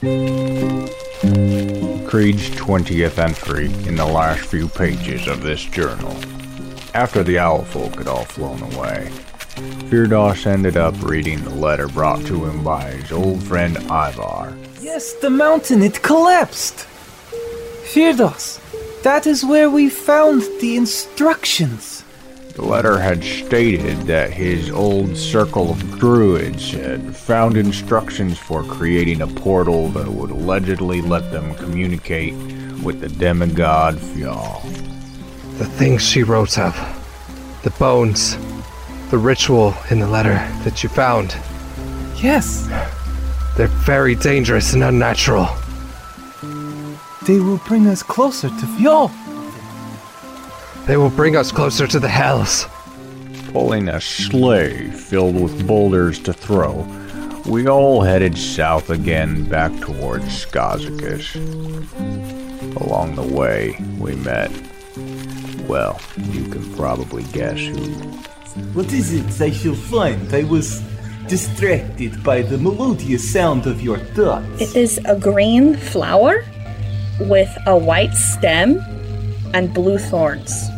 Creed's 20th entry in the last few pages of this journal. After the owl folk had all flown away, Firdos ended up reading the letter brought to him by his old friend Ivar. Yes, the mountain, it collapsed. Firdos, that is where we found the instructions. The letter had stated that his old circle of druids had found instructions for creating a portal that would allegedly let them communicate with the demigod Fjall. The things she wrote of, the bones, the ritual in the letter that you found, Yes, they're very dangerous and unnatural. they will bring us closer to Fjall. They will bring us closer to the hells. Pulling a sleigh filled with boulders to throw, we all headed south again back towards Skazakis. Along the way, we met. Well, you can probably guess who. What is it I shall find? I was distracted by the melodious sound of your thoughts. It is a green flower with a white stem and blue thorns.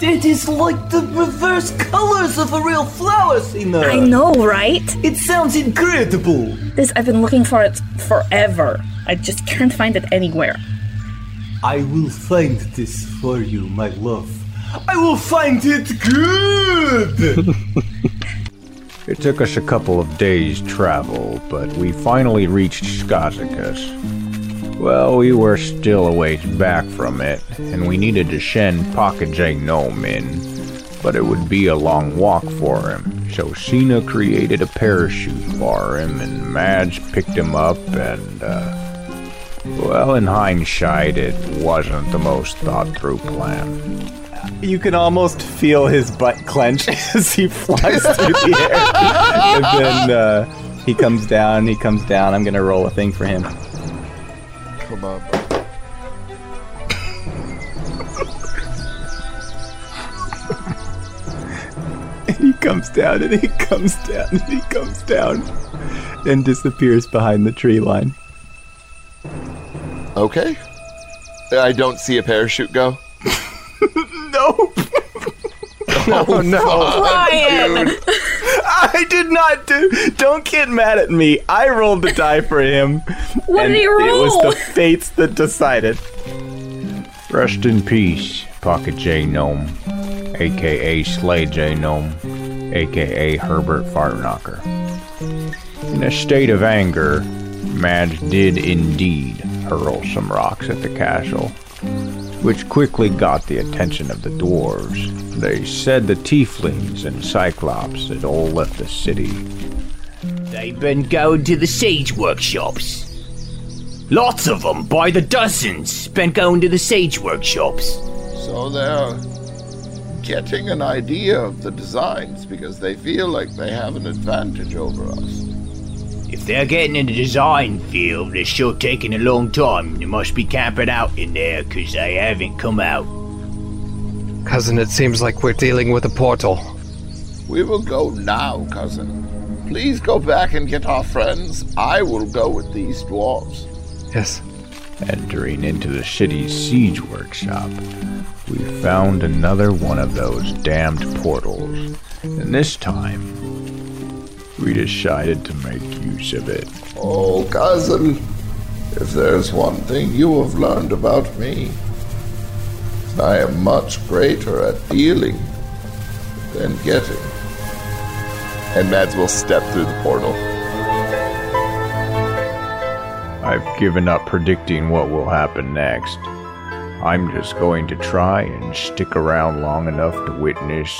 That is like the reverse colors of a real flower, Sina. I know, right? It sounds incredible. This I've been looking for it forever. I just can't find it anywhere. I will find this for you, my love. I will find it good. It took us a couple of days' travel, but we finally reached Skazakis. Well, we were still a ways back from it, and we needed to send Pocket J Gnome in, but it would be a long walk for him. So Cena created a parachute for him, and Madge picked him up, and, uh, well, in hindsight, it wasn't the most thought through plan. You can almost feel his butt clench as he flies through the air. and then uh, he comes down, he comes down. I'm going to roll a thing for him. Come on. And he comes down and he comes down and he comes down and disappears behind the tree line. Okay. I don't see a parachute go. Nope. Oh no! Ryan! I did not do. Don't get mad at me. I rolled the die for him. What and did he roll? It was the fates that decided. Rest in peace, Pocket J Gnome, aka Slay J Gnome, aka Herbert Fartknocker. In a state of anger, Madge did indeed hurl some rocks at the castle, which quickly got the attention of the dwarves. They said the tieflings and cyclops had all left the city. They've been going to the sage workshops. Lots of them, by the dozens, been going to the sage workshops. So they're getting an idea of the designs because they feel like they have an advantage over us. If they're getting in the design field, it's sure taking a long time. They must be camping out in there, 'cause they haven't come out. Cousin, it seems like we're dealing with a portal. We will go now, cousin. Please go back and get our friends. I will go with these dwarves. Yes. Entering into the city's siege workshop, we found another one of those damned portals. And this time, we decided to make use of it. Oh, cousin, if there's one thing you have learned about me, I am much greater at dealing than getting. And Mads will step through the portal. I've given up predicting what will happen next. I'm just going to try and stick around long enough to witness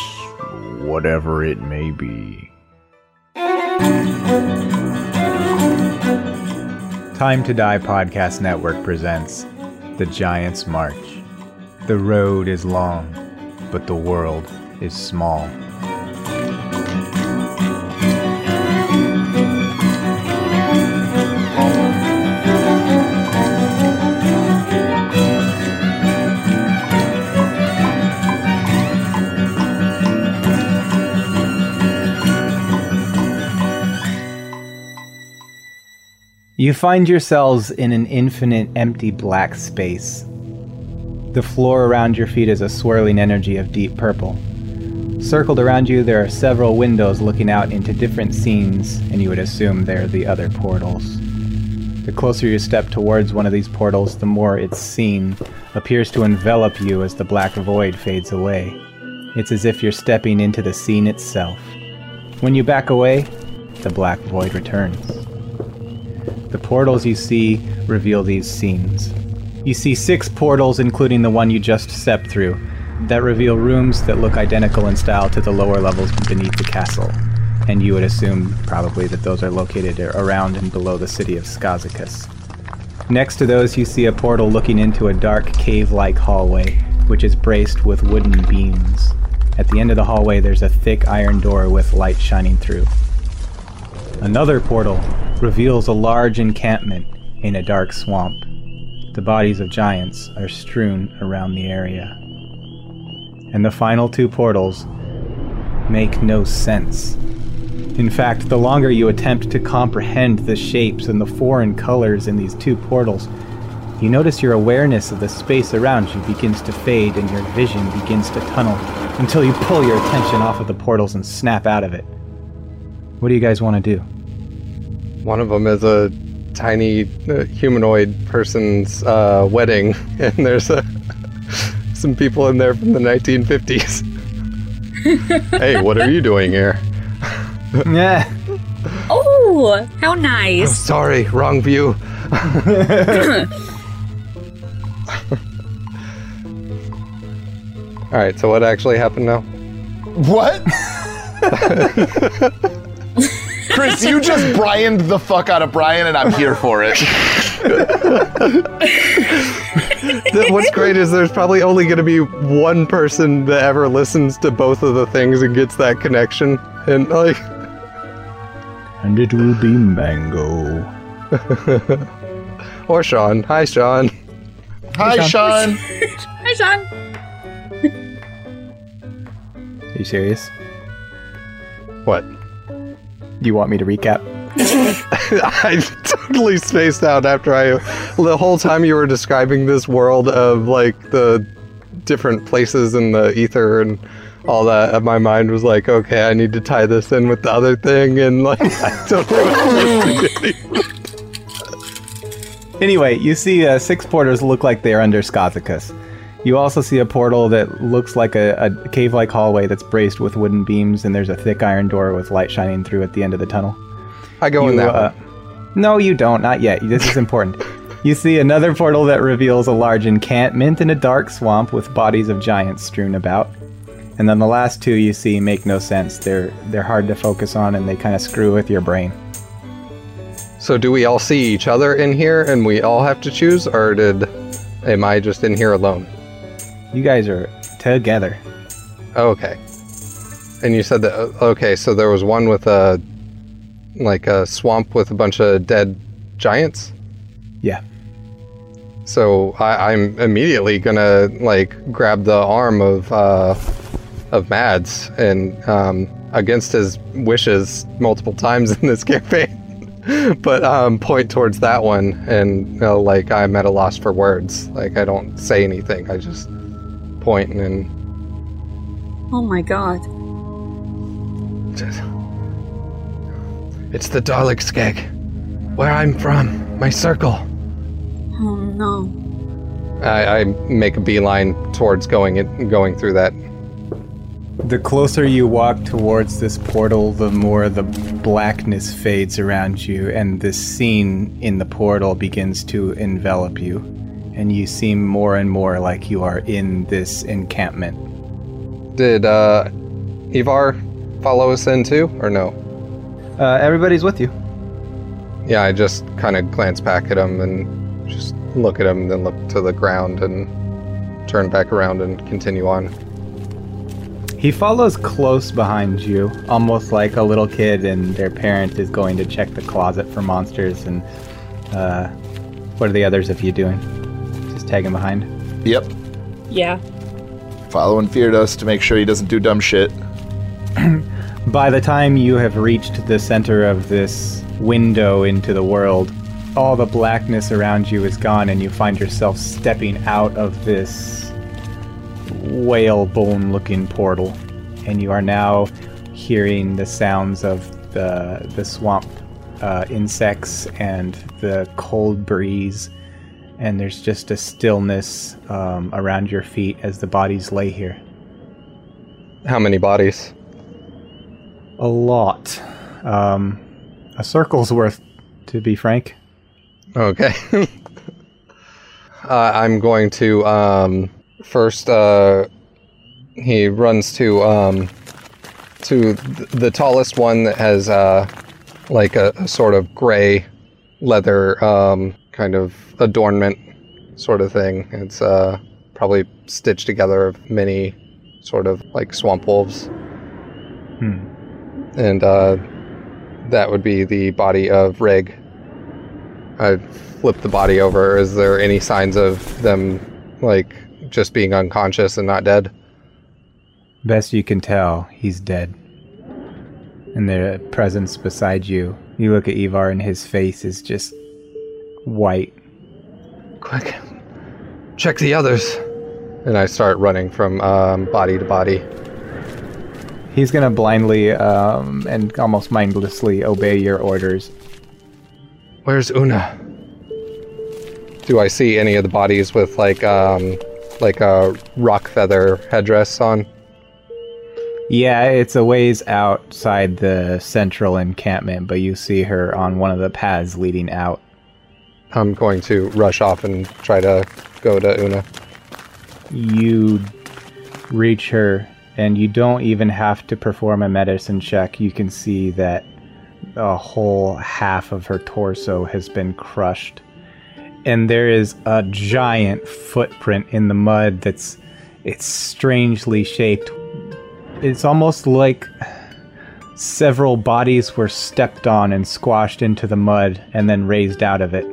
whatever it may be. Time to Die Podcast Network presents The Giant's March. The road is long, but the world is small. You find yourselves in an infinite empty black space. The floor around your feet is a swirling energy of deep purple. Circled around you, there are several windows looking out into different scenes, and you would assume they're the other portals. The closer you step towards one of these portals, the more its scene appears to envelop you as the black void fades away. It's as if you're stepping into the scene itself. When you back away, the black void returns. The portals you see reveal these scenes. You see six portals, including the one you just stepped through, that reveal rooms that look identical in style to the lower levels beneath the castle. And you would assume probably that those are located around and below the city of Skazicus. Next to those, you see a portal looking into a dark cave like hallway, which is braced with wooden beams. At the end of the hallway, there's a thick iron door with light shining through. Another portal reveals a large encampment in a dark swamp. The bodies of giants are strewn around the area. And the final two portals make no sense. In fact, the longer you attempt to comprehend the shapes and the foreign colors in these two portals, you notice your awareness of the space around you begins to fade and your vision begins to tunnel until you pull your attention off of the portals and snap out of it. What do you guys want to do? One of them is a tiny uh, humanoid person's uh, wedding, and there's a, some people in there from the 1950s. hey, what are you doing here? Yeah. Oh, how nice. Sorry, wrong view. All right, so what actually happened now? What? Chris, you just Brianed the fuck out of Brian, and I'm here for it. What's great is there's probably only going to be one person that ever listens to both of the things and gets that connection. And like, And it will be Mango. or Sean. Hi, Sean. Hi, Sean. Hi, Sean. Are you serious? What? You want me to recap? I totally spaced out after I. The whole time you were describing this world of like the different places in the ether and all that, my mind was like, okay, I need to tie this in with the other thing, and like, I don't know Anyway, you see uh, six porters look like they're under Skazicus. You also see a portal that looks like a, a cave-like hallway that's braced with wooden beams, and there's a thick iron door with light shining through at the end of the tunnel. I go in You, that uh, one. No, you don't. Not yet. This is important. you see another portal that reveals a large encampment in a dark swamp with bodies of giants strewn about. And then the last two you see make no sense. They're they're hard to focus on, and they kind of screw with your brain. So do we all see each other in here, and we all have to choose, or did am I just in here alone? You guys are together. Okay. And you said that okay, so there was one with a like a swamp with a bunch of dead giants. Yeah. So I, I'm immediately gonna like grab the arm of uh, of Mads and um, against his wishes multiple times in this campaign, but um, point towards that one and you know, like I'm at a loss for words. Like I don't say anything. I just point and Oh my god. it's the Dalek skeg, where I'm from, my circle. Oh no. I, I make a beeline towards going it, going through that. The closer you walk towards this portal, the more the blackness fades around you, and this scene in the portal begins to envelop you. And you seem more and more like you are in this encampment. Did uh, Ivar follow us in too, or no? Uh, everybody's with you. Yeah, I just kind of glance back at him and just look at him, then look to the ground and turn back around and continue on. He follows close behind you, almost like a little kid and their parent is going to check the closet for monsters. And uh, what are the others of you doing? Just tagging behind? Yep. Yeah. Following Feardos to make sure he doesn't do dumb shit. By the time you have reached the center of this window into the world, all the blackness around you is gone, and you find yourself stepping out of this whalebone looking portal. And you are now hearing the sounds of the, the swamp uh, insects and the cold breeze. And there's just a stillness um, around your feet as the bodies lay here. How many bodies? A lot. Um, a circle's worth, to be frank. Okay. uh, I'm going to um, first. Uh, he runs to um, to th- the tallest one that has uh, like a, a sort of gray leather um, kind of adornment sort of thing. It's uh, probably stitched together of many sort of like swamp wolves. Hmm. And uh, that would be the body of Rig. I flip the body over. Is there any signs of them like just being unconscious and not dead? Best you can tell, he's dead. And the presence beside you, you look at Ivar and his face is just white. Quick, check the others. And I start running from um, body to body. He's gonna blindly um, and almost mindlessly obey your orders. Where's Una? Do I see any of the bodies with like um, like a rock feather headdress on? Yeah, it's a ways outside the central encampment, but you see her on one of the paths leading out. I'm going to rush off and try to go to Una. You reach her, and you don't even have to perform a medicine check. You can see that a whole half of her torso has been crushed. And there is a giant footprint in the mud that's it's strangely shaped. It's almost like several bodies were stepped on and squashed into the mud and then raised out of it.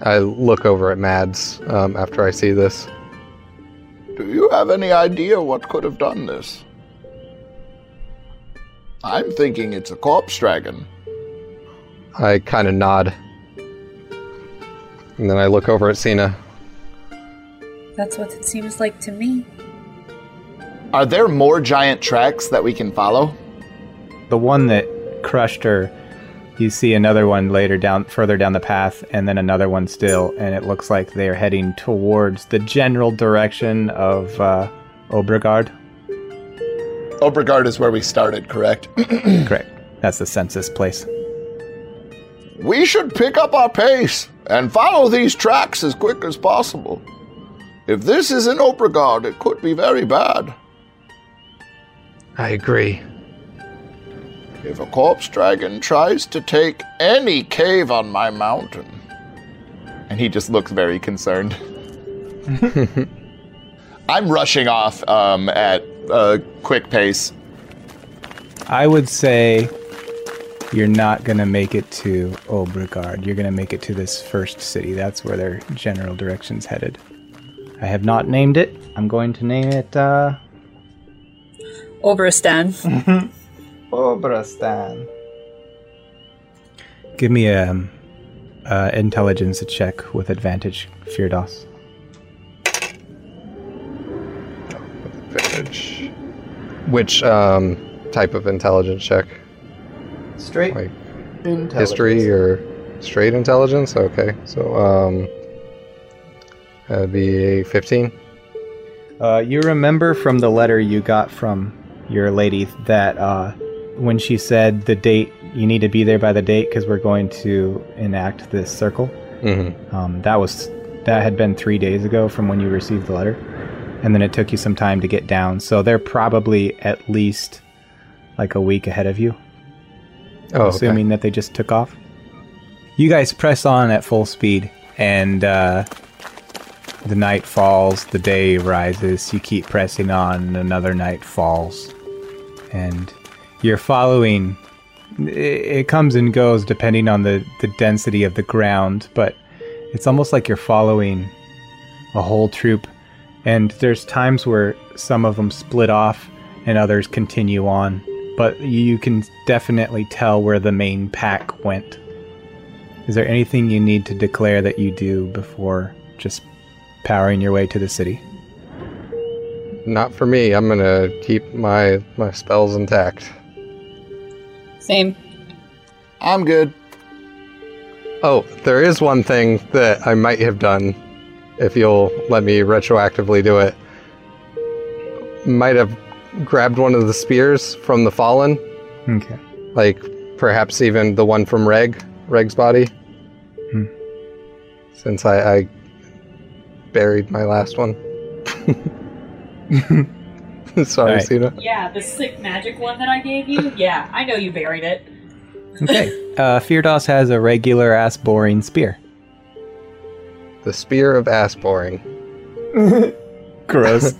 I look over at Mads um, after I see this. Do you have any idea what could have done this? I'm thinking it's a corpse dragon. I kind of nod. And then I look over at Cena. That's what it seems like to me. Are there more giant tracks that we can follow? The one that crushed her, you see another one later down further down the path and then another one still and it looks like they're heading towards the general direction of uh, Obregard. Obregard is where we started, correct? Correct. That's the census place. We should pick up our pace and follow these tracks as quick as possible. If this is in Obregard, it could be very bad. I agree. If a corpse dragon tries to take any cave on my mountain, and he just looks very concerned. I'm rushing off um, at a quick pace. I would say you're not going to make it to Obregard. You're going to make it to this first city. That's where their general direction's headed. I have not named it. I'm going to name it uh Oberstan. Obrastan. Give me a um, uh, intelligence check with advantage, Firdos. Advantage. Which um, type of intelligence check? Straight Like history or straight intelligence? Okay, so um, that'd be a 15. Uh, you remember from the letter you got from your lady that uh, when she said the date, you need to be there by the date because we're going to enact this circle. Mm-hmm. Um, that was that had been three days ago from when you received the letter, and then it took you some time to get down. So they're probably at least like a week ahead of you, Oh, okay. assuming that they just took off. You guys press on at full speed, and uh, the night falls, the day rises. You keep pressing on, and another night falls, and you're following. It, comes and goes depending on the the density of the ground, but it's almost like you're following a whole troop. And there's times where some of them split off and others continue on, but you can definitely tell where the main pack went. Is there anything you need to declare that you do before just powering your way to the city? Not for me. I'm gonna keep my my spells intact. Same. I'm good. Oh, there is one thing that I might have done, if you'll let me retroactively do it. Might have grabbed one of the spears from the fallen, Okay. like perhaps even the one from Reg, Reg's body. Hmm. Since I, I buried my last one. Sorry, Alright. Sina. Yeah, the sick magic one that I gave you. Yeah, I know you buried it. Okay. uh, Firdos has a regular ass boring spear. The spear of ass boring. Gross.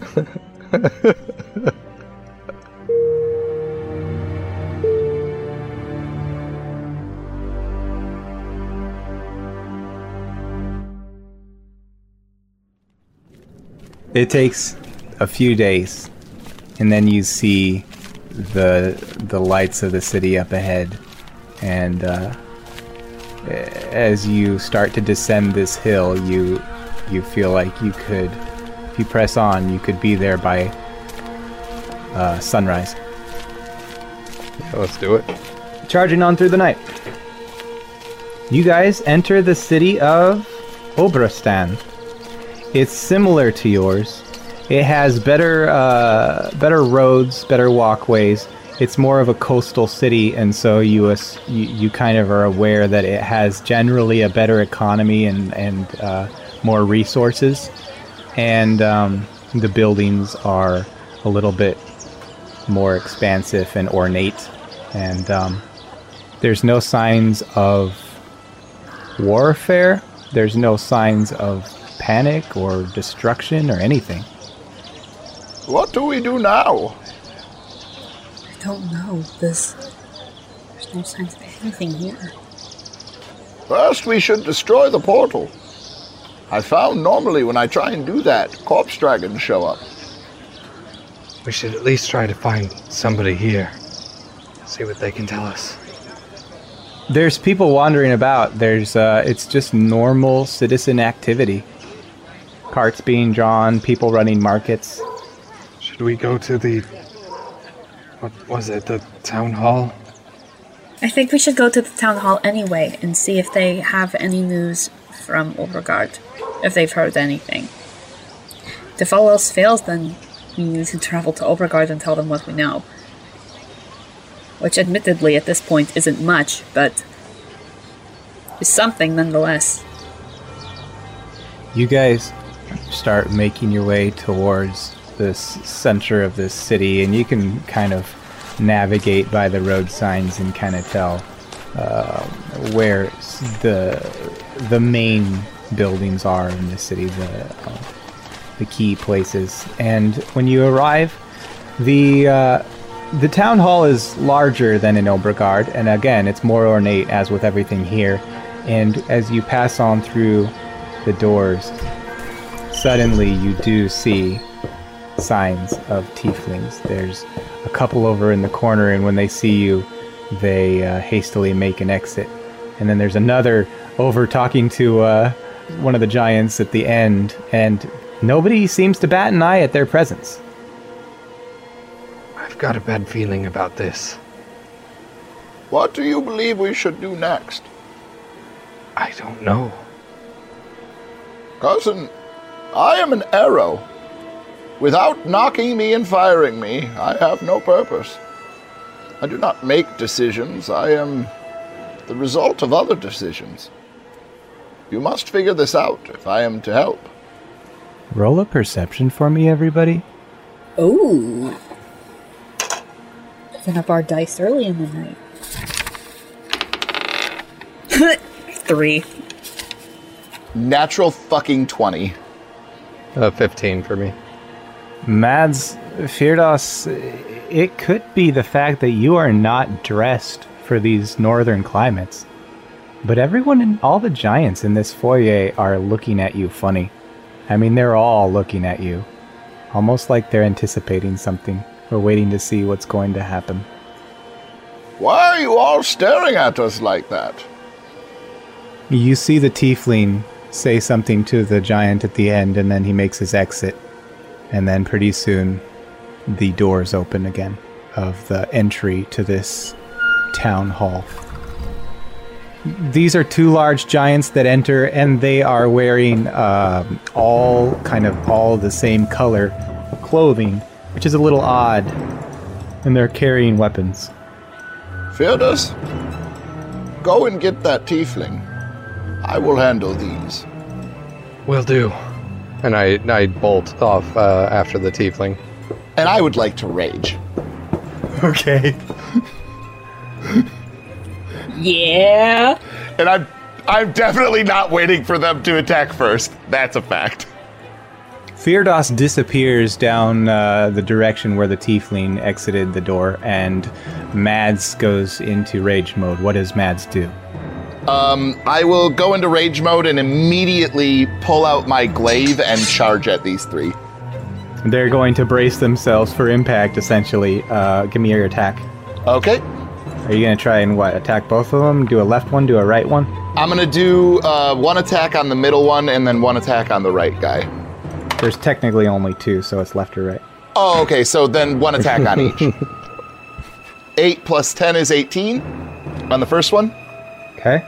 It takes a few days, and then you see the the lights of the city up ahead, and uh, as you start to descend this hill, you you feel like you could, if you press on, you could be there by uh, sunrise. Yeah, let's do it. Charging on through the night. You guys enter the city of Obrastan. It's similar to yours. It has better uh, better roads, better walkways. It's more of a coastal city, and so you, you you kind of are aware that it has generally a better economy and and uh, more resources, and um, the buildings are a little bit more expansive and ornate, and um, there's no signs of warfare. There's no signs of panic or destruction or anything. What do we do now? I don't know. This. There's no signs of anything here. First, we should destroy the portal. I found normally when I try and do that, corpse dragons show up. We should at least try to find somebody here. See what they can tell us. There's people wandering about. There's uh, it's just normal citizen activity. Carts being drawn, people running markets. Should we go to the. What was it? The town hall? I think we should go to the town hall anyway and see if they have any news from Obregard, if they've heard anything. If all else fails, then we need to travel to Obregard and tell them what we know. Which, admittedly, at this point isn't much, but is something nonetheless. You guys start making your way towards this center of this city, and you can kind of navigate by the road signs and kind of tell uh, where the the main buildings are in the city, the uh, the key places. And when you arrive, the uh, the town hall is larger than in Obregard, and again, it's more ornate, as with everything here. And as you pass on through the doors, suddenly you do see signs of tieflings. There's a couple over in the corner, and when they see you, they uh, hastily make an exit. And then there's another over talking to uh, one of the giants at the end, and nobody seems to bat an eye at their presence. I've got a bad feeling about this. What do you believe we should do next? I don't know. Cousin, I am an arrow. Without knocking me and firing me, I have no purpose. I do not make decisions, I am the result of other decisions. You must figure this out if I am to help. Roll a perception for me, everybody. Ooh. Picking up our dice early in the night. Three. Natural fucking 20. Uh, 15 for me. Mads, Firdos, it could be the fact that you are not dressed for these northern climates. But everyone in all the giants in this foyer are looking at you funny. I mean, they're all looking at you. Almost like they're anticipating something or waiting to see what's going to happen. Why are you all staring at us like that? You see the tiefling say something to the giant at the end, and then he makes his exit. And then pretty soon, the doors open again of the entry to this town hall. These are two large giants that enter, and they are wearing um, all kind of all the same color clothing, which is a little odd. And they're carrying weapons. Feardos, go and get that tiefling. I will handle these. Will do. And I, I bolt off uh, after the tiefling. And I would like to rage. Okay. Yeah. And I'm I'm definitely not waiting for them to attack first. That's a fact. Feardos disappears down uh, the direction where the tiefling exited the door, and Mads goes into rage mode. What does Mads do? Um, I will go into rage mode and immediately pull out my glaive and charge at these three. They're going to brace themselves for impact, essentially. Uh, give me your attack. Okay. Are you going to try and what? Attack both of them? Do a left one, do a right one? I'm gonna do uh, one attack on the middle one and then one attack on the right guy. There's technically only two, so it's left or right. Oh, okay. So then one attack on each. Eight plus ten is eighteen on the first one, Okay.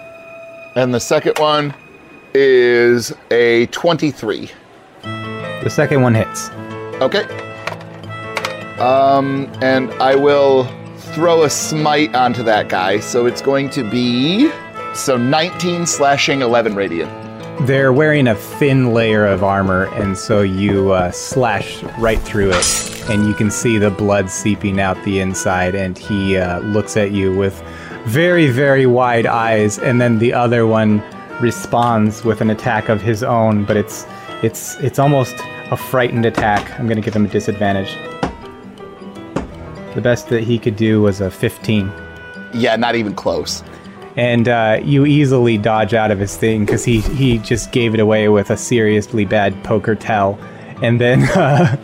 And the second one is a twenty-three. The second one hits. Okay. Um, and I will throw a smite onto that guy. So it's going to be so 19 slashing, 11 radiant. They're wearing a thin layer of armor, and so you uh, slash right through it, and you can see the blood seeping out the inside. And he uh, looks at you with very, very wide eyes, and then the other one responds with an attack of his own, but it's it's it's almost a frightened attack. I'm gonna give him a disadvantage. The best that he could do was a 15 Yeah, not even close. and uh, you easily dodge out of his thing because he he just gave it away with a seriously bad poker tell, and then uh,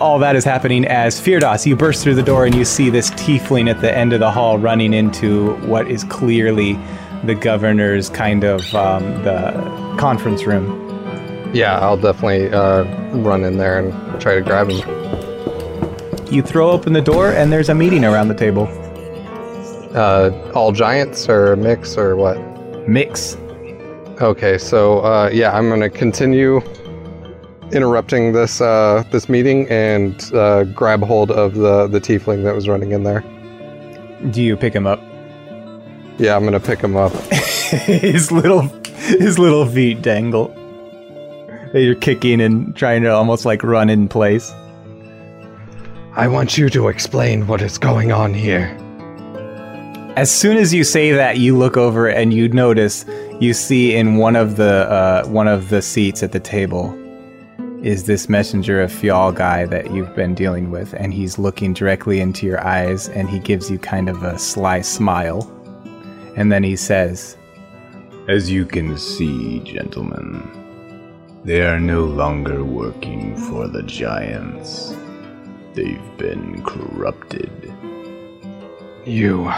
all that is happening as Feardos, you burst through the door and you see this tiefling at the end of the hall running into what is clearly the governor's kind of um, the conference room. Yeah, I'll definitely uh, run in there and try to grab him. You throw open the door and there's a meeting around the table. Uh, all giants or a mix or what? Mix. Okay, so uh, yeah, I'm gonna continue interrupting this uh, this meeting and uh, grab hold of the the tiefling that was running in there. Do you pick him up? Yeah, I'm gonna pick him up. his little his little feet dangle. You're kicking and trying to almost like run in place. I want you to explain what is going on here. As soon as you say that, you look over and you notice you see in one of the uh, one of the seats at the table is this messenger of Fjall guy that you've been dealing with, and he's looking directly into your eyes, and he gives you kind of a sly smile, and then he says, As you can see, gentlemen, they are no longer working for the giants. They've been corrupted. You.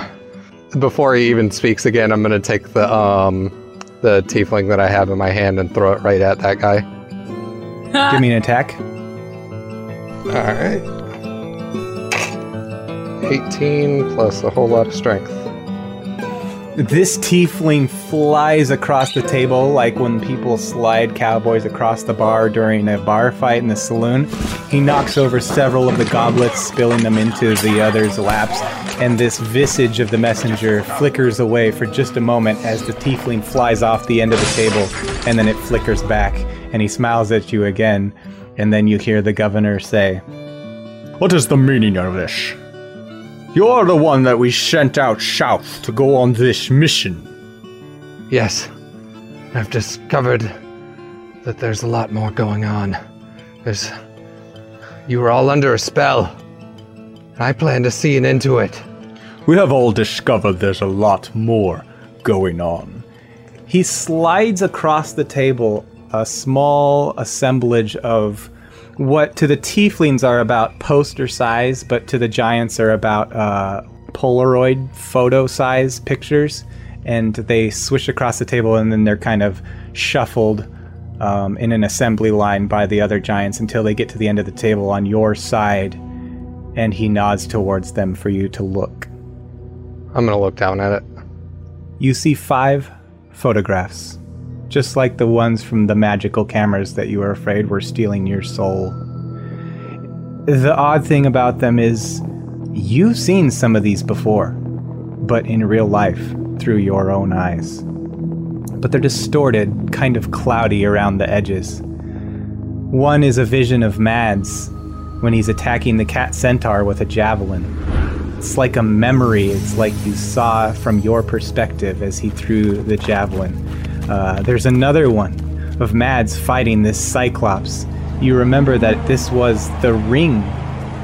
Before he even speaks again, I'm gonna take the um the tiefling that I have in my hand and throw it right at that guy. "Give me an attack." All right. 18 plus a whole lot of strength. This tiefling flies across the table like when people slide cowboys across the bar during a bar fight in the saloon. He knocks over several of the goblets, spilling them into the other's laps, and this visage of the messenger flickers away for just a moment as the tiefling flies off the end of the table, and then it flickers back, and he smiles at you again, and then you hear the governor say, What is the meaning of this? You're the one that we sent out south to go on this mission. Yes, I've discovered that there's a lot more going on. There's. You were all under a spell. And I plan to see an end to it. We have all discovered there's a lot more going on. He slides across the table a small assemblage of what to the tieflings are about poster size, but to the giants are about uh, Polaroid photo size pictures. and they swish across the table, and then they're kind of shuffled um, in an assembly line by the other giants until they get to the end of the table on your side, and he nods towards them for you to look. I'm gonna look down at it. You see five photographs, just like the ones from the magical cameras that you were afraid were stealing your soul. The odd thing about them is you've seen some of these before, but in real life through your own eyes. But they're distorted, kind of cloudy around the edges. One is a vision of Mads when he's attacking the cat centaur with a javelin. It's like a memory. It's like you saw from your perspective as he threw the javelin. Uh, there's another one of Mads fighting this Cyclops. You remember that this was the ring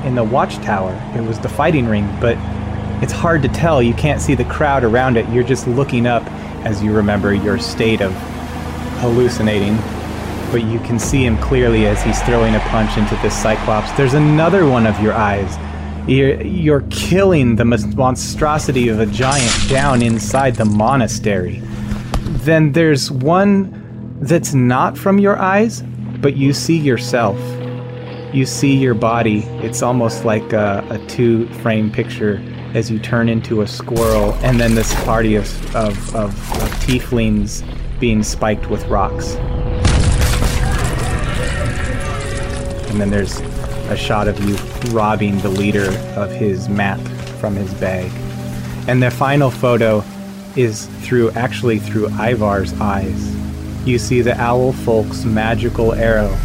in the watchtower. It was the fighting ring, but it's hard to tell. You can't see the crowd around it. You're just looking up as you remember your state of hallucinating. But you can see him clearly as he's throwing a punch into this Cyclops. There's another one of your eyes. You're, you're killing the monstrosity of a giant down inside the monastery. Then there's one that's not from your eyes, but you see yourself. You see your body. It's almost like a, a two frame picture as you turn into a squirrel, and then this party of, of, of, of tieflings being spiked with rocks. And then there's a shot of you robbing the leader of his map from his bag. And the final photo is through actually through Ivar's eyes. You see the owl folk's magical arrow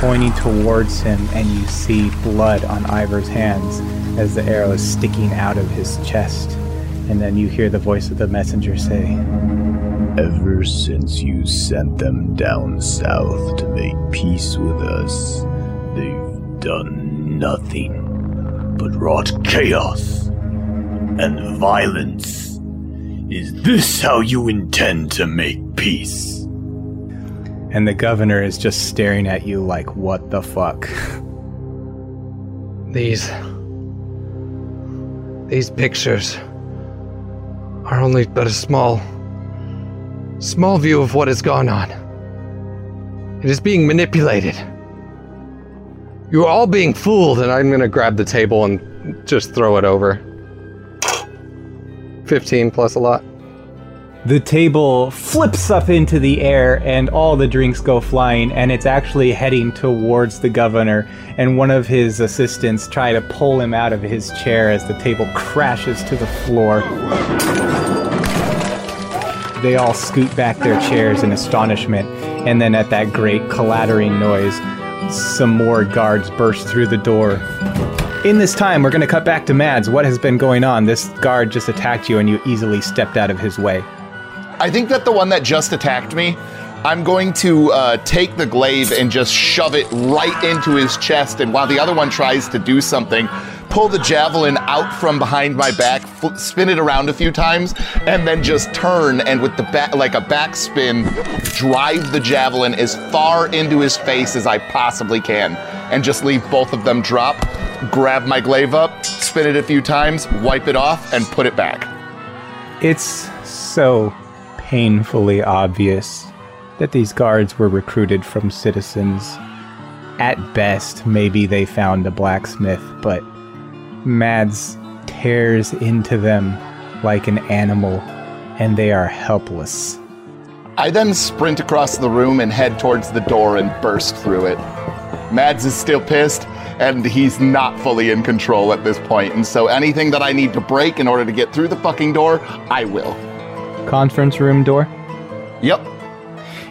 pointing towards him, and you see blood on Ivar's hands as the arrow is sticking out of his chest. And then you hear the voice of the messenger say, Ever since you sent them down south to make peace with us, they've done nothing but wrought chaos and violence. Is this how you intend to make peace? and the governor is just staring at you like, what the fuck? These. These pictures are only but a small. small view of what has gone on. It is being manipulated. You're all being fooled, and I'm gonna grab the table and just throw it over. 15 plus a lot. The table flips up into the air and all the drinks go flying and it's actually heading towards the governor and one of his assistants try to pull him out of his chair as the table crashes to the floor. They all scoot back their chairs in astonishment and then at that great clattering noise some more guards burst through the door. In this time, we're going to cut back to Mads. What has been going on? This guard just attacked you and you easily stepped out of his way. I think that the one that just attacked me, I'm going to uh, take the glaive and just shove it right into his chest. And while the other one tries to do something, pull the javelin out from behind my back, fl- spin it around a few times, and then just turn and with the back, like a backspin, drive the javelin as far into his face as I possibly can, and just leave both of them drop. Grab my glaive up, spin it a few times, wipe it off, and put it back. It's so painfully obvious that these guards were recruited from citizens. At best, maybe they found a blacksmith, but Mads tears into them like an animal, and they are helpless. I then sprint across the room and head towards the door and burst through it. Mads is still pissed, and he's not fully in control at this point, and so anything that I need to break in order to get through the fucking door, I will. Conference room door. Yep.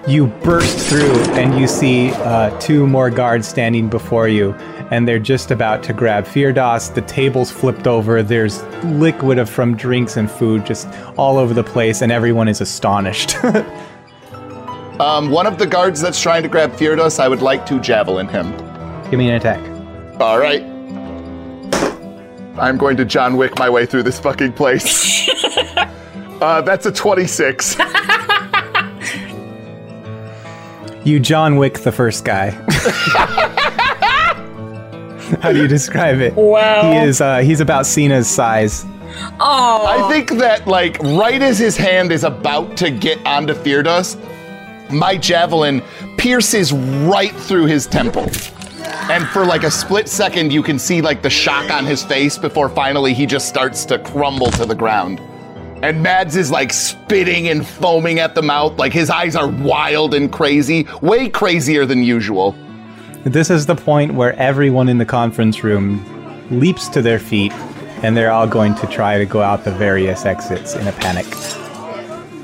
You burst through and you see uh, two more guards standing before you, and they're just about to grab Firdos. The table's flipped over. There's liquid of- from drinks and food just all over the place, and everyone is astonished. Um, one of the guards that's trying to grab Firdos, I would like to javelin him. Give me an attack. All right. I'm going to John Wick my way through this fucking place. uh, that's a 26. You John Wick the first guy. How do you describe it? Wow. He is uh, he's about Cena's size. Oh, I think that, like, right as his hand is about to get onto Feardos, my javelin pierces right through his temple. And for like a split second, you can see like the shock on his face before finally he just starts to crumble to the ground. And Mads is like spitting and foaming at the mouth, like his eyes are wild and crazy, way crazier than usual. This is the point where everyone in the conference room leaps to their feet and they're all going to try to go out the various exits in a panic.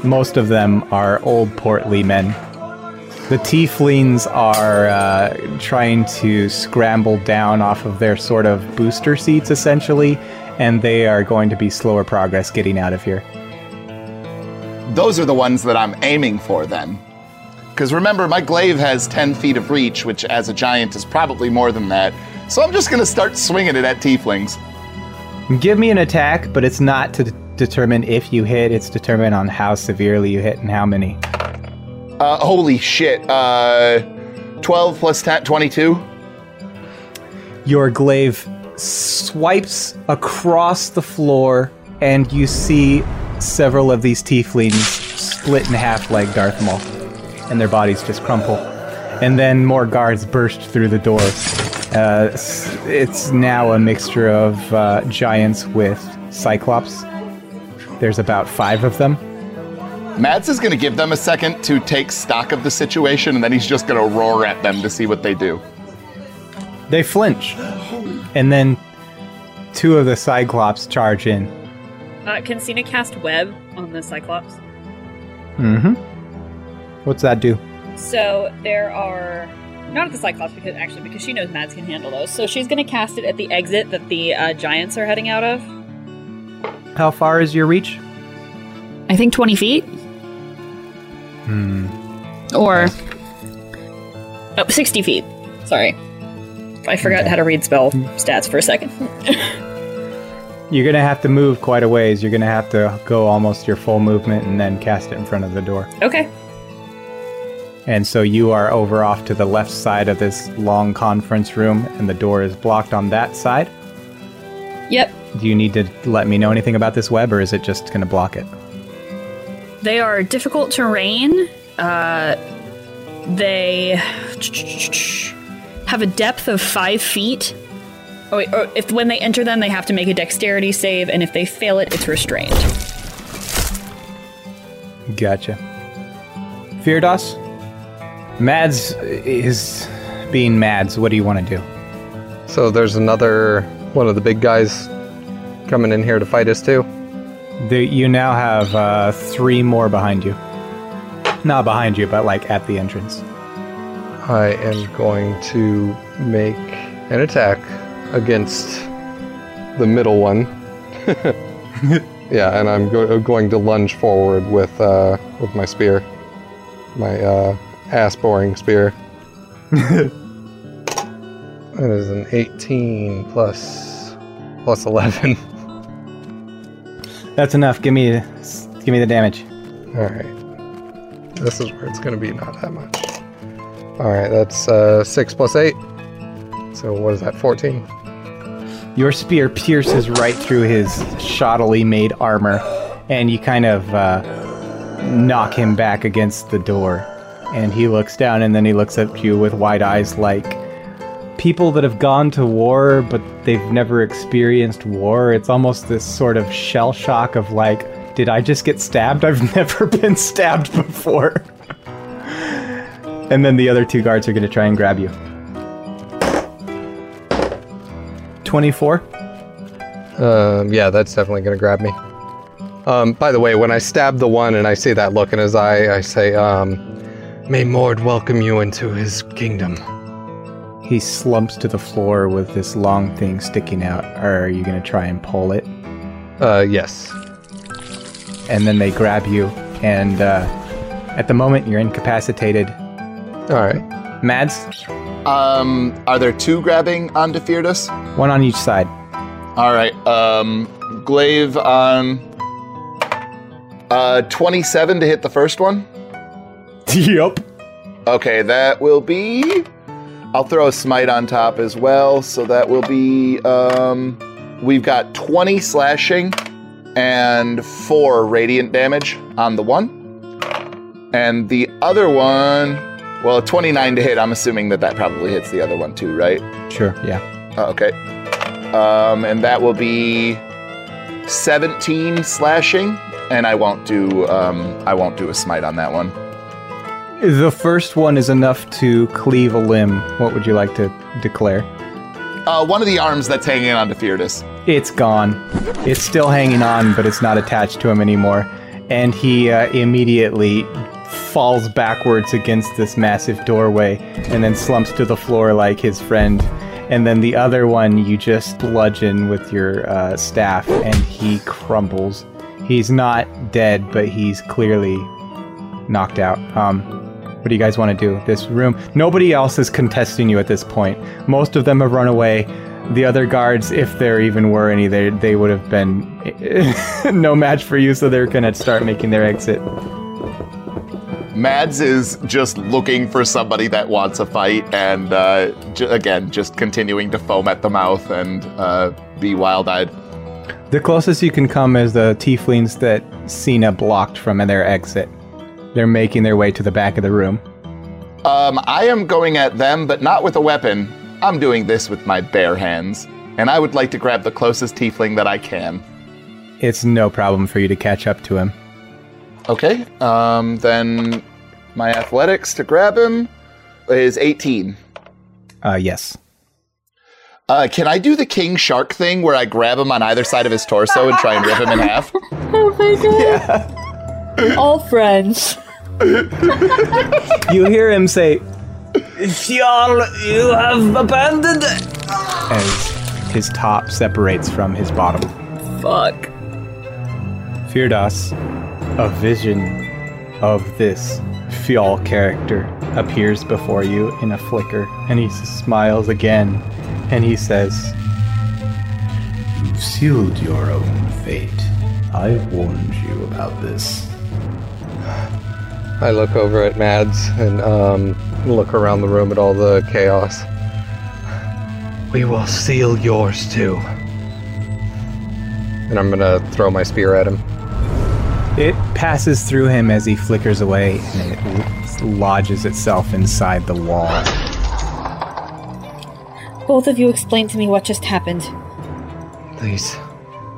Most of them are old, portly men. The tieflings are uh, trying to scramble down off of their sort of booster seats, essentially, and they are going to be slower progress getting out of here. Those are the ones that I'm aiming for then. Because remember, my glaive has 10 feet of reach, which as a giant is probably more than that. So I'm just going to start swinging it at tieflings. Give me an attack, but it's not to d- determine if you hit, it's determined on how severely you hit and how many. Uh, holy shit. Uh, 12 plus 10, 22? Your glaive swipes across the floor, and you see several of these tieflings split in half like Darth Maul, and their bodies just crumple. And then more guards burst through the door. Uh, it's now a mixture of uh, giants with cyclops. There's about five of them. Mads is going to give them a second to take stock of the situation, and then he's just going to roar at them to see what they do. They flinch, and then two of the cyclops charge in. uh, can Cena cast web on the Cyclops? Mm-hmm. What's that do? So there are not at the Cyclops because actually because she knows Mads can handle those. So she's going to cast it at the exit that the uh, giants are heading out of. How far is your reach? I think twenty feet. Hmm. Or oh, 60 feet. Sorry. I forgot Okay. how to read spell stats for a second. You're gonna have to move quite a ways. You're gonna have to go almost your full movement and then cast it in front of the door. okay. And so you are over off to the left side of this long conference room, and the door is blocked on that side. Yep. Do you need to let me know anything about this web, or is it just gonna block it? They are difficult terrain. Uh, they have a depth of five feet. Oh, wait, or if when they enter them, they have to make a dexterity save, and if they fail it, it's restrained. Gotcha. Firdos? Mads is being Mads. What do you want to do? So there's another one of the big guys coming in here to fight us too. The, you now have uh, three more behind you. Not behind you, but like at the entrance. I am going to make an attack against the middle one. yeah, and I'm go- going to lunge forward with uh, with my spear, my uh, ass boring spear. that is an 18 plus plus 11. That's enough. Give me, give me the damage. All right. This is where it's going to be not that much. All right, that's uh, six plus eight. So what is that? 14. Your spear pierces right through his shoddily made armor, and you kind of uh, knock him back against the door. And he looks down, and then he looks at you with wide eyes, like people that have gone to war but they've never experienced war. It's almost this sort of shell shock of like, did I just get stabbed? I've never been stabbed before. and then the other two guards are going to try and grab you. 24. Um, yeah, that's definitely going to grab me. Um, by the way, when I stab the one and I see that look in his eye, I say, um, May Mord welcome you into his kingdom. He slumps to the floor with this long thing sticking out. Are you going to try and pull it? Uh, yes. And then they grab you, and uh, at the moment you're incapacitated. All right. Mads, Um, are there two grabbing onto Firdos? one on each side. All right. Um, glaive on uh 27 to hit the first one. yep. Okay, that will be. I'll throw a smite on top as well, so that will be. Um, we've got 20 slashing and four radiant damage on the one. And the other one, well, 29 to hit. I'm assuming that that probably hits the other one too, right? Sure, yeah. Oh, okay. Um, and that will be 17 slashing, and I won't do um, I won't do a smite on that one. The first one is enough to cleave a limb. What would you like to declare? Uh, one of the arms that's hanging on to Firdos. It's gone. It's still hanging on, but it's not attached to him anymore. And he uh, immediately falls backwards against this massive doorway and then slumps to the floor like his friend. And then the other one you just bludgeon with your uh, staff and he crumbles. He's not dead, but he's clearly knocked out. Um, what do you guys want to do? This room. Nobody else is contesting you at this point. Most of them have run away. The other guards, if there even were any, they they would have been no match for you, so they're gonna start making their exit. Mads is just looking for somebody that wants a fight, and uh, j- again, just continuing to foam at the mouth and uh, be wild-eyed. The closest you can come is the tieflings that Cena blocked from their exit. They're making their way to the back of the room. Um, I am going at them, but not with a weapon. I'm doing this with my bare hands, and I would like to grab the closest tiefling that I can. It's no problem for you to catch up to him. Okay, um, then my athletics to grab him is 18. Uh, yes. Uh, can I do the king shark thing where I grab him on either side of his torso and try and rip him in half? Oh my god. All friends. You hear him say, Y'all, you have abandoned as his top separates from his bottom. Fuck. Firdos, a vision of this Fjall character appears before you in a flicker, and he smiles again, and he says, You've sealed your own fate. I warned you about this. I look over at Mads and um, look around the room at all the chaos. We will seal yours too. And I'm gonna throw my spear at him. It passes through him as he flickers away, and it lodges itself inside the wall. Both of you explain to me what just happened. Please.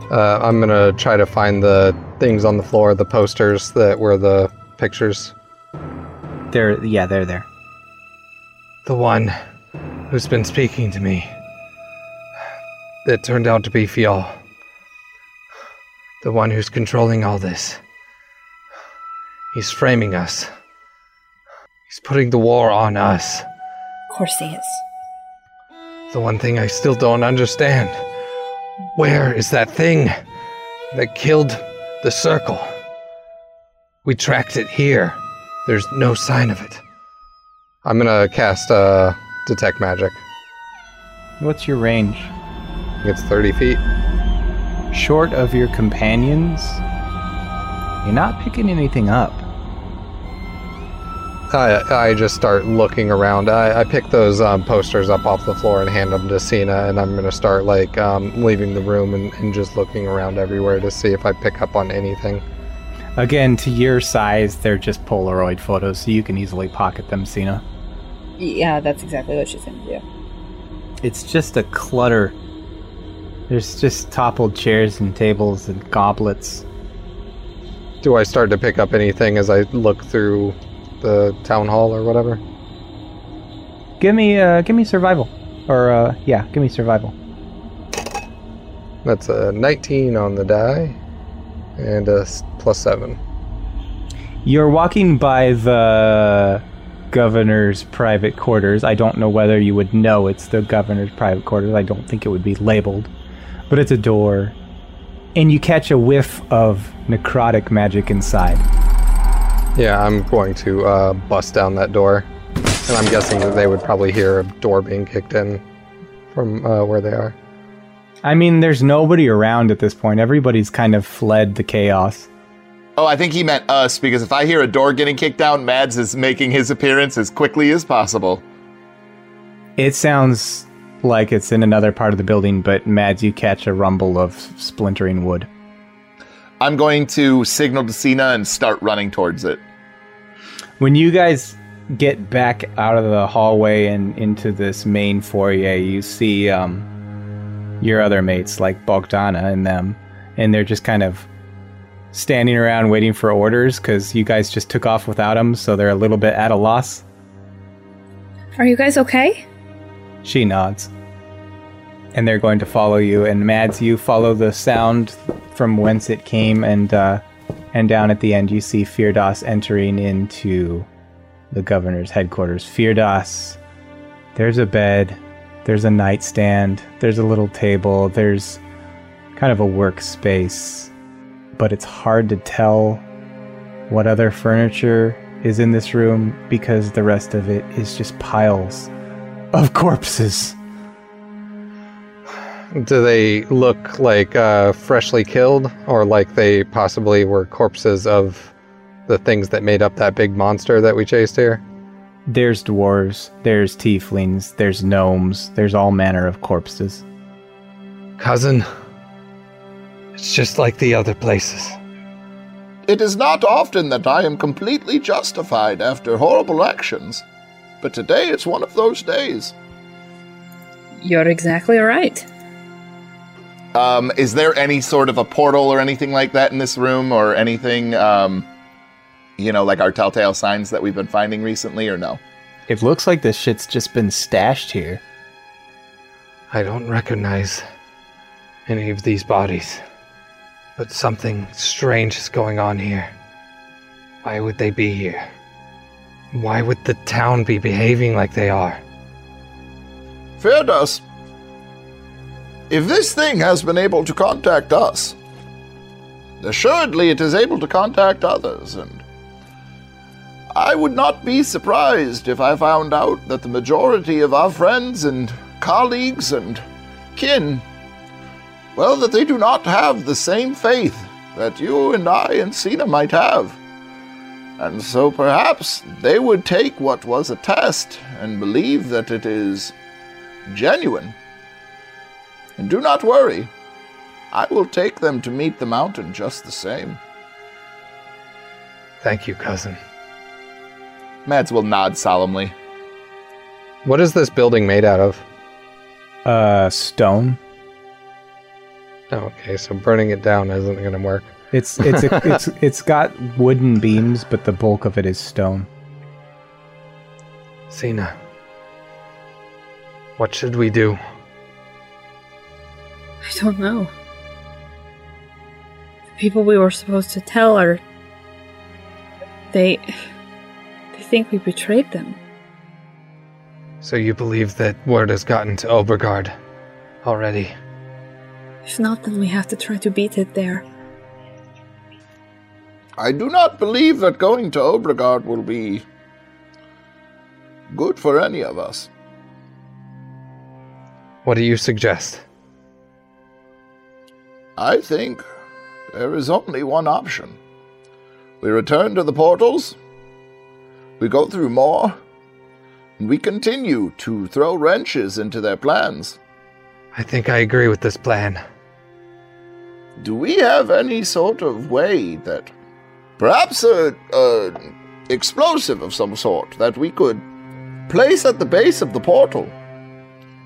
Uh, I'm gonna try to find the things on the floor, the posters that were the pictures. They're, yeah, they're there. The one who's been speaking to me. It turned out to be Fial. The one who's controlling all this. He's framing us. He's putting the war on us. Of course he is. The one thing I still don't understand. Where is that thing that killed the circle? We tracked it here. There's no sign of it. I'm gonna cast uh, detect magic. What's your range? It's 30 feet. Short of your companions, you're not picking anything up. I I just start looking around. I, I pick those um, posters up off the floor and hand them to Cena, and I'm gonna start like um, leaving the room and, and just looking around everywhere to see if I pick up on anything. Again, to your size, they're just Polaroid photos, so you can easily pocket them, Cena. Yeah, that's exactly what she's gonna do. It's just a clutter. There's just toppled chairs and tables and goblets. Do I start to pick up anything as I look through the town hall or whatever? Give me, uh, give me survival, or uh, yeah, give me survival. That's a 19 on the die, and a s- plus seven. You're walking by the governor's private quarters. I don't know whether you would know it's the governor's private quarters. I don't think it would be labeled, but it's a door, and you catch a whiff of necrotic magic inside. Yeah, I'm going to uh, bust down that door, and I'm guessing that they would probably hear a door being kicked in from uh, where they are. I mean, there's nobody around at this point. Everybody's kind of fled the chaos. Oh, I think he meant us because if I hear a door getting kicked down, Mads is making his appearance as quickly as possible. It sounds like it's in another part of the building, but Mads, you catch a rumble of splintering wood. I'm going to signal to Cena and start running towards it. When you guys get back out of the hallway and into this main foyer, you see um, your other mates, like Bogdana and them, and they're just kind of standing around waiting for orders because you guys just took off without them, so they're a little bit at a loss. Are you guys okay? She nods. And they're going to follow you. And Mads, you follow the sound from whence it came, and uh, and down at the end you see Firdos entering into the governor's headquarters. Firdos, there's a bed, there's a nightstand, there's a little table, there's kind of a workspace, but it's hard to tell what other furniture is in this room because the rest of it is just piles of corpses. Do they look like uh, freshly killed, or like they possibly were corpses of the things that made up that big monster that we chased here? There's dwarves, there's tieflings, there's gnomes, there's all manner of corpses. Cousin, it's just like the other places. It is not often that I am completely justified after horrible actions, but today is one of those days. You're exactly right. Um, is there any sort of a portal or anything like that in this room, or anything, um, you know, like our telltale signs that we've been finding recently, or no? It looks like this shit's just been stashed here. I don't recognize any of these bodies, but something strange is going on here. Why would they be here? Why would the town be behaving like they are? Firdos, if this thing has been able to contact us, assuredly it is able to contact others, and I would not be surprised if I found out that the majority of our friends and colleagues and kin, well, that they do not have the same faith that you and I and Cena might have. And so perhaps they would take what was a test and believe that it is genuine. And do not worry, I will take them to meet the mountain just the same. Thank you, cousin. Mads will nod solemnly. What is this building made out of? Uh, stone. Oh, okay, so burning it down isn't going to work. It's it's a, it's it's got wooden beams, but the bulk of it is stone. Cena, what should we do? I don't know. The people we were supposed to tell are. They. They think we betrayed them. So you believe that word has gotten to Obregard already? If not, then we have to try to beat it there. I do not believe that going to Obregard will be good for any of us. What do you suggest? I think there is only one option. We return to the portals, we go through more, and we continue to throw wrenches into their plans. I think I agree with this plan. Do we have any sort of way that perhaps a, a explosive of some sort that we could place at the base of the portal,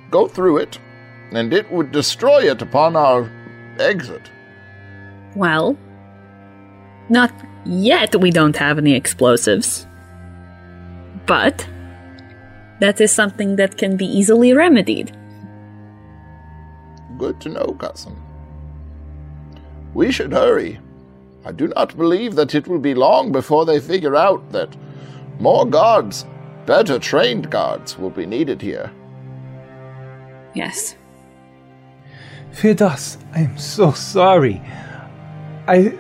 go through it, and it would destroy it upon our exit? Well, not yet we don't have any explosives. But that is something that can be easily remedied. Good to know, cousin. We should hurry. I do not believe that it will be long before they figure out that more guards, better trained guards, will be needed here. Yes. Firdos, I am so sorry. I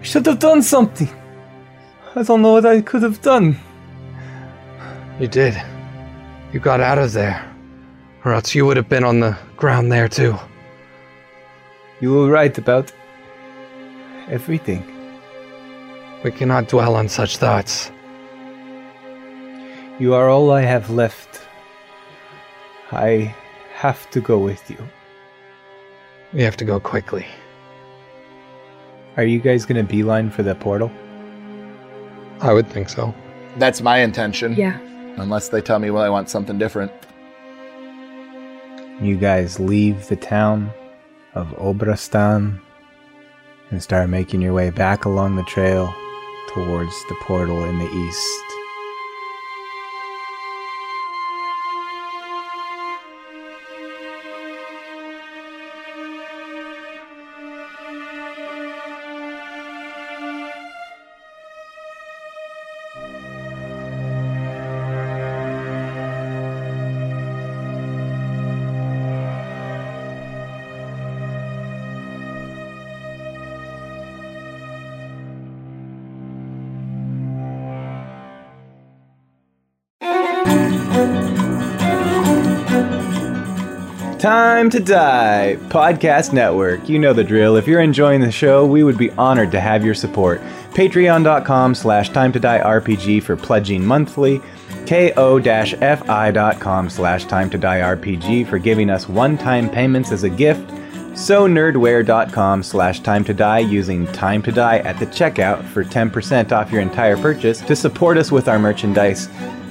should have done something. I don't know what I could have done. You did. You got out of there. Or else you would have been on the ground there too. You were right about everything. We cannot dwell on such thoughts. You are all I have left. I have to go with you. We have to go quickly. Are you guys gonna beeline for the portal? I would think so. That's my intention. Yeah. Unless they tell me, well, I want something different. You guys leave the town of Obrastan and start making your way back along the trail towards the portal in the east. Time to Die Podcast Network. You know the drill. If you're enjoying the show, we would be honored to have your support. Patreon.com slash Time to Die RPG for pledging monthly. ko-fi.com slash Time to Die RPG for giving us one-time payments as a gift. So nerdware.com slash time to die using time to die at the checkout for 10% off your entire purchase to support us with our merchandise.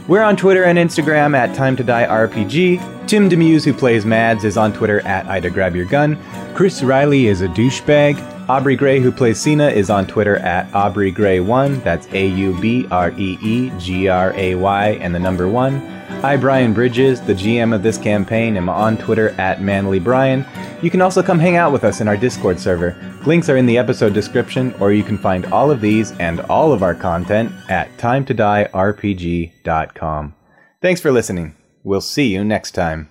We're on Twitter and Instagram at Time to Die RPG. Tim Demuse, who plays Mads, is on Twitter at Ida Grab Your Gun. Chris Riley is a douchebag. Aubree Gray, who plays Cena, is on Twitter at Aubree Gray1. That's A U B R E E G R A Y and the number one. I, Brian Bridges, the GM of this campaign, am on Twitter at Manly Brian. You can also come hang out with us in our Discord server. Links are in the episode description, or you can find all of these and all of our content at timetodierpg.com. Thanks for listening. We'll see you next time.